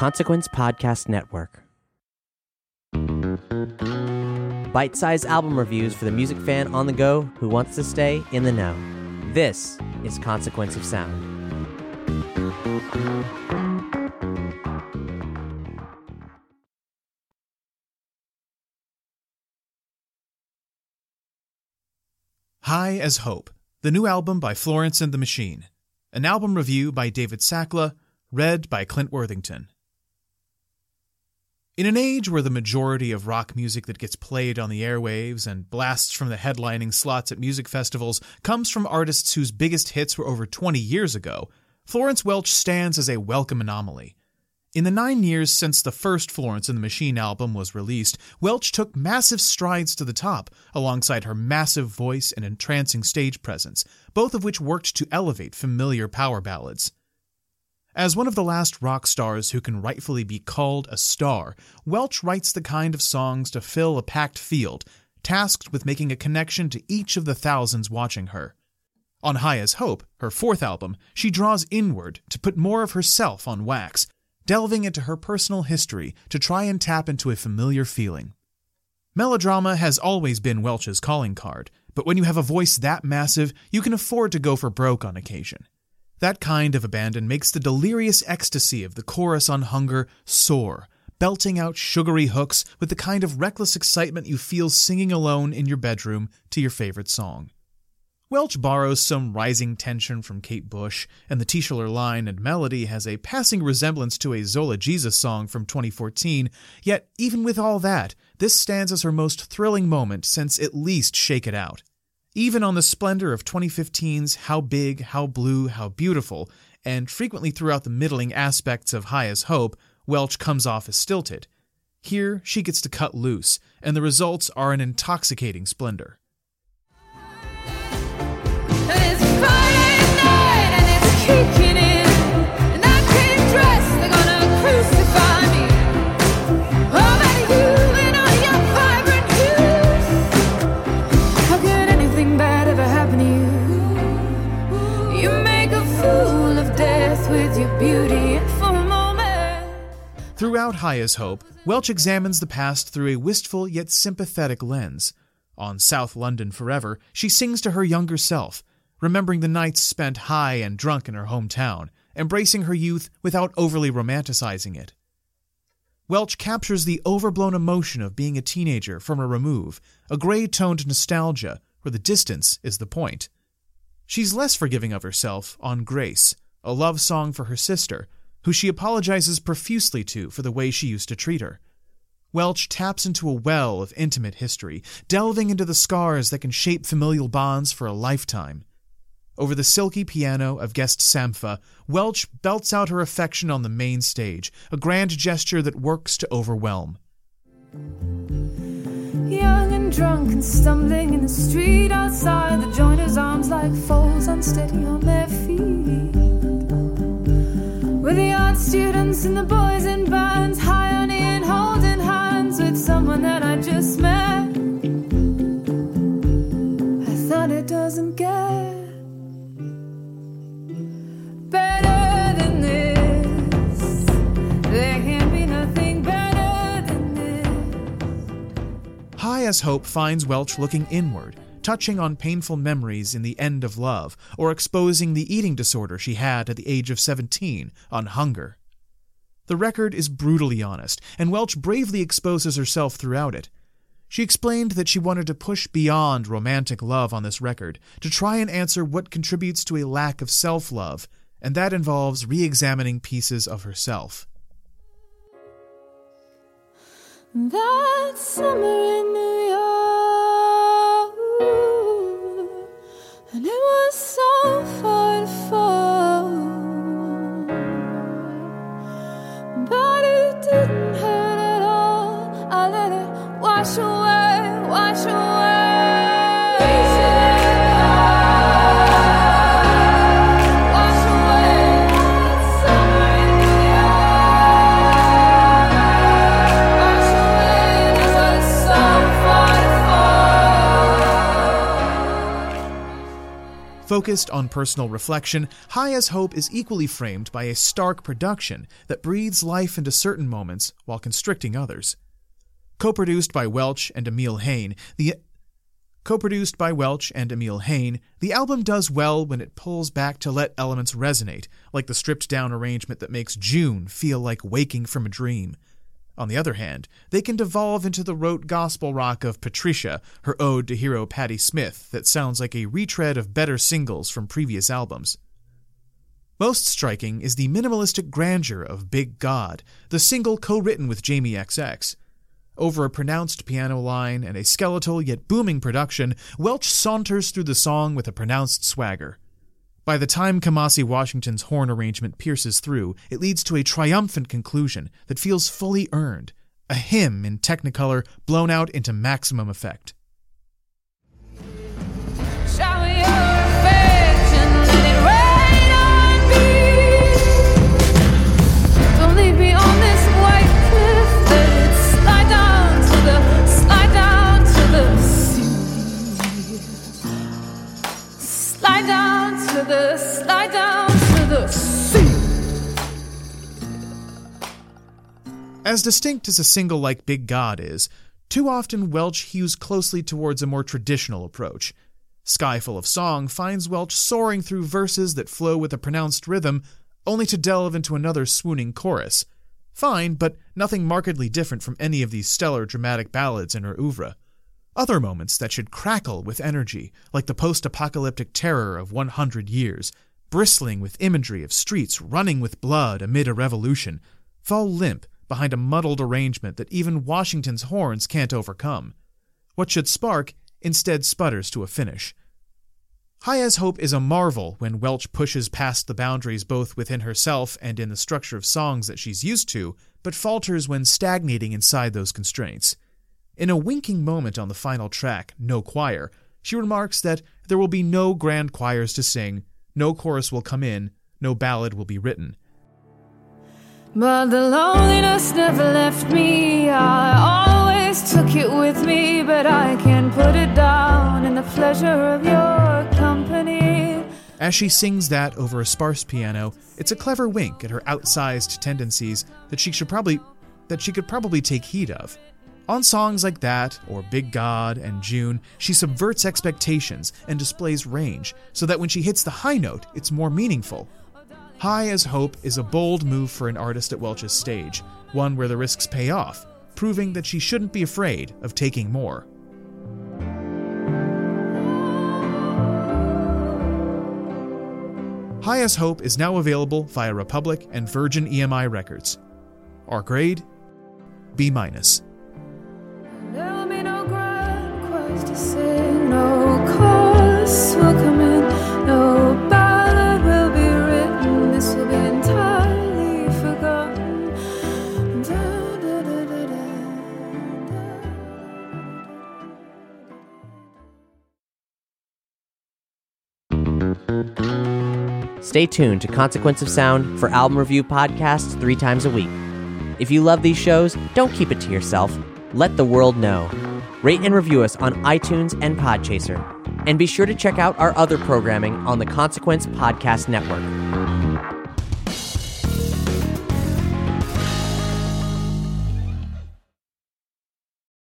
Consequence Podcast Network. Bite sized album reviews for the music fan on the go who wants to stay in the know. This is Consequence of Sound. High as Hope, the new album by Florence and the Machine. An album review by David Sackllah, read by Clint Worthington. In an age where the majority of rock music that gets played on the airwaves and blasts from the headlining slots at music festivals comes from artists whose biggest hits were over 20 years ago, Florence Welch stands as a welcome anomaly. In the nine years since the first Florence and the Machine album was released, Welch took massive strides to the top, alongside her massive voice and entrancing stage presence, both of which worked to elevate familiar power ballads. As one of the last rock stars who can rightfully be called a star, Welch writes the kind of songs to fill a packed field, tasked with making a connection to each of the thousands watching her. On High as Hope, her fourth album, she draws inward to put more of herself on wax, delving into her personal history to try and tap into a familiar feeling. Melodrama has always been Welch's calling card, but when you have a voice that massive, you can afford to go for broke on occasion. That kind of abandon makes the delirious ecstasy of the chorus on Hunger soar, belting out sugary hooks with the kind of reckless excitement you feel singing alone in your bedroom to your favorite song. Welch borrows some rising tension from Kate Bush, and the titular line and melody has a passing resemblance to a Zola Jesus song from 2014, yet even with all that, this stands as her most thrilling moment since at least Shake It Out. Even on the splendor of 2015's How Big, How Blue, How Beautiful, and frequently throughout the middling aspects of High as Hope, Welch comes off as stilted. Here, she gets to cut loose, and the results are an intoxicating splendor. Throughout High as Hope, Welch examines the past through a wistful yet sympathetic lens. On South London Forever, she sings to her younger self, remembering the nights spent high and drunk in her hometown, embracing her youth without overly romanticizing it. Welch captures the overblown emotion of being a teenager from a remove, a gray toned nostalgia where the distance is the point. She's less forgiving of herself on Grace, a love song for her sister, who she apologizes profusely to for the way she used to treat her. Welch taps into a well of intimate history, delving into the scars that can shape familial bonds for a lifetime. Over the silky piano of guest Sampha, Welch belts out her affection on the main stage, a grand gesture that works to overwhelm. Young and drunk and stumbling in the street outside, the joiner's arms like foals unsteady on their feet. With the art students and the boys in bands, high on in holding hands with someone that I just met. I thought it doesn't get. High as Hope finds Welch looking inward, touching on painful memories in the end of love, or exposing the eating disorder she had at the age of 17 on Hunger. The record is brutally honest, and Welch bravely exposes herself throughout it. She explained that she wanted to push beyond romantic love on this record to try and answer what contributes to a lack of self love, and that involves re examining pieces of herself. That summer in New York, Focused on personal reflection, High as Hope is equally framed by a stark production that breathes life into certain moments while constricting others. Co-produced by Welch and Emile Haynie, the Co-produced by Welch and Emile Haynie, the album does well when it pulls back to let elements resonate, like the stripped-down arrangement that makes June feel like waking from a dream. On the other hand, they can devolve into the rote gospel rock of Patricia, her ode to hero Patti Smith, that sounds like a retread of better singles from previous albums. Most striking is the minimalistic grandeur of Big God, the single co written with Jamie XX. Over a pronounced piano line and a skeletal yet booming production, Welch saunters through the song with a pronounced swagger. By the time Kamasi Washington's horn arrangement pierces through, it leads to a triumphant conclusion that feels fully earned, a hymn in technicolor blown out into maximum effect. As distinct as a single like Big God is, too often Welch hews closely towards a more traditional approach. Sky Full of Song finds Welch soaring through verses that flow with a pronounced rhythm, only to delve into another swooning chorus. Fine, but nothing markedly different from any of these stellar dramatic ballads in her oeuvre. Other moments that should crackle with energy, like the post apocalyptic terror of 100 years, bristling with imagery of streets running with blood amid a revolution, fall limp behind a muddled arrangement that even Washington's horns can't overcome. What should spark instead sputters to a finish. High as Hope is a marvel when Welch pushes past the boundaries both within herself and in the structure of songs that she's used to, but falters when stagnating inside those constraints. In a winking moment on the final track, No Choir, she remarks that there will be no grand choirs to sing, no chorus will come in, no ballad will be written. But the loneliness never left me. I always took it with me, but I can't put it down in the pleasure of your company. As she sings that over a sparse piano, it's a clever wink at her outsized tendencies that she should probably that she could probably take heed of. On songs like that, or Big God and June, she subverts expectations and displays range, so that when she hits the high note, it's more meaningful. High as Hope is a bold move for an artist at Welch's stage, one where the risks pay off, proving that she shouldn't be afraid of taking more. High as Hope is now available via Republic and Virgin EMI Records. Our grade B minus. Stay tuned to Consequence of Sound for album review podcasts three times a week. If you love these shows, don't keep it to yourself. Let the world know. Rate and review us on iTunes and Podchaser. And be sure to check out our other programming on the Consequence Podcast Network.